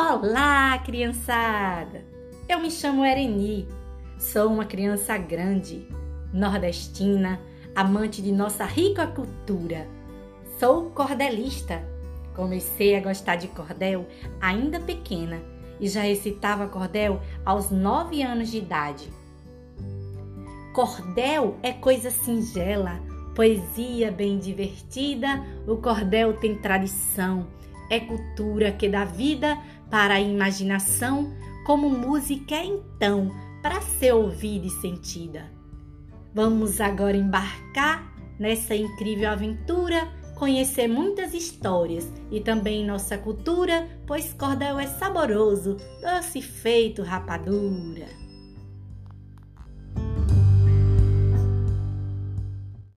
Olá, criançada! Eu me chamo Ereni, sou uma criança grande, nordestina, amante de nossa rica cultura. Sou cordelista. Comecei a gostar de cordel ainda pequena e já recitava cordel aos nove anos de idade. Cordel é coisa singela, poesia bem divertida. O cordel tem tradição, é cultura que dá vida para a imaginação, como música é então para ser ouvida e sentida. Vamos agora embarcar nessa incrível aventura, conhecer muitas histórias e também nossa cultura, pois cordel é saboroso, doce feito rapadura.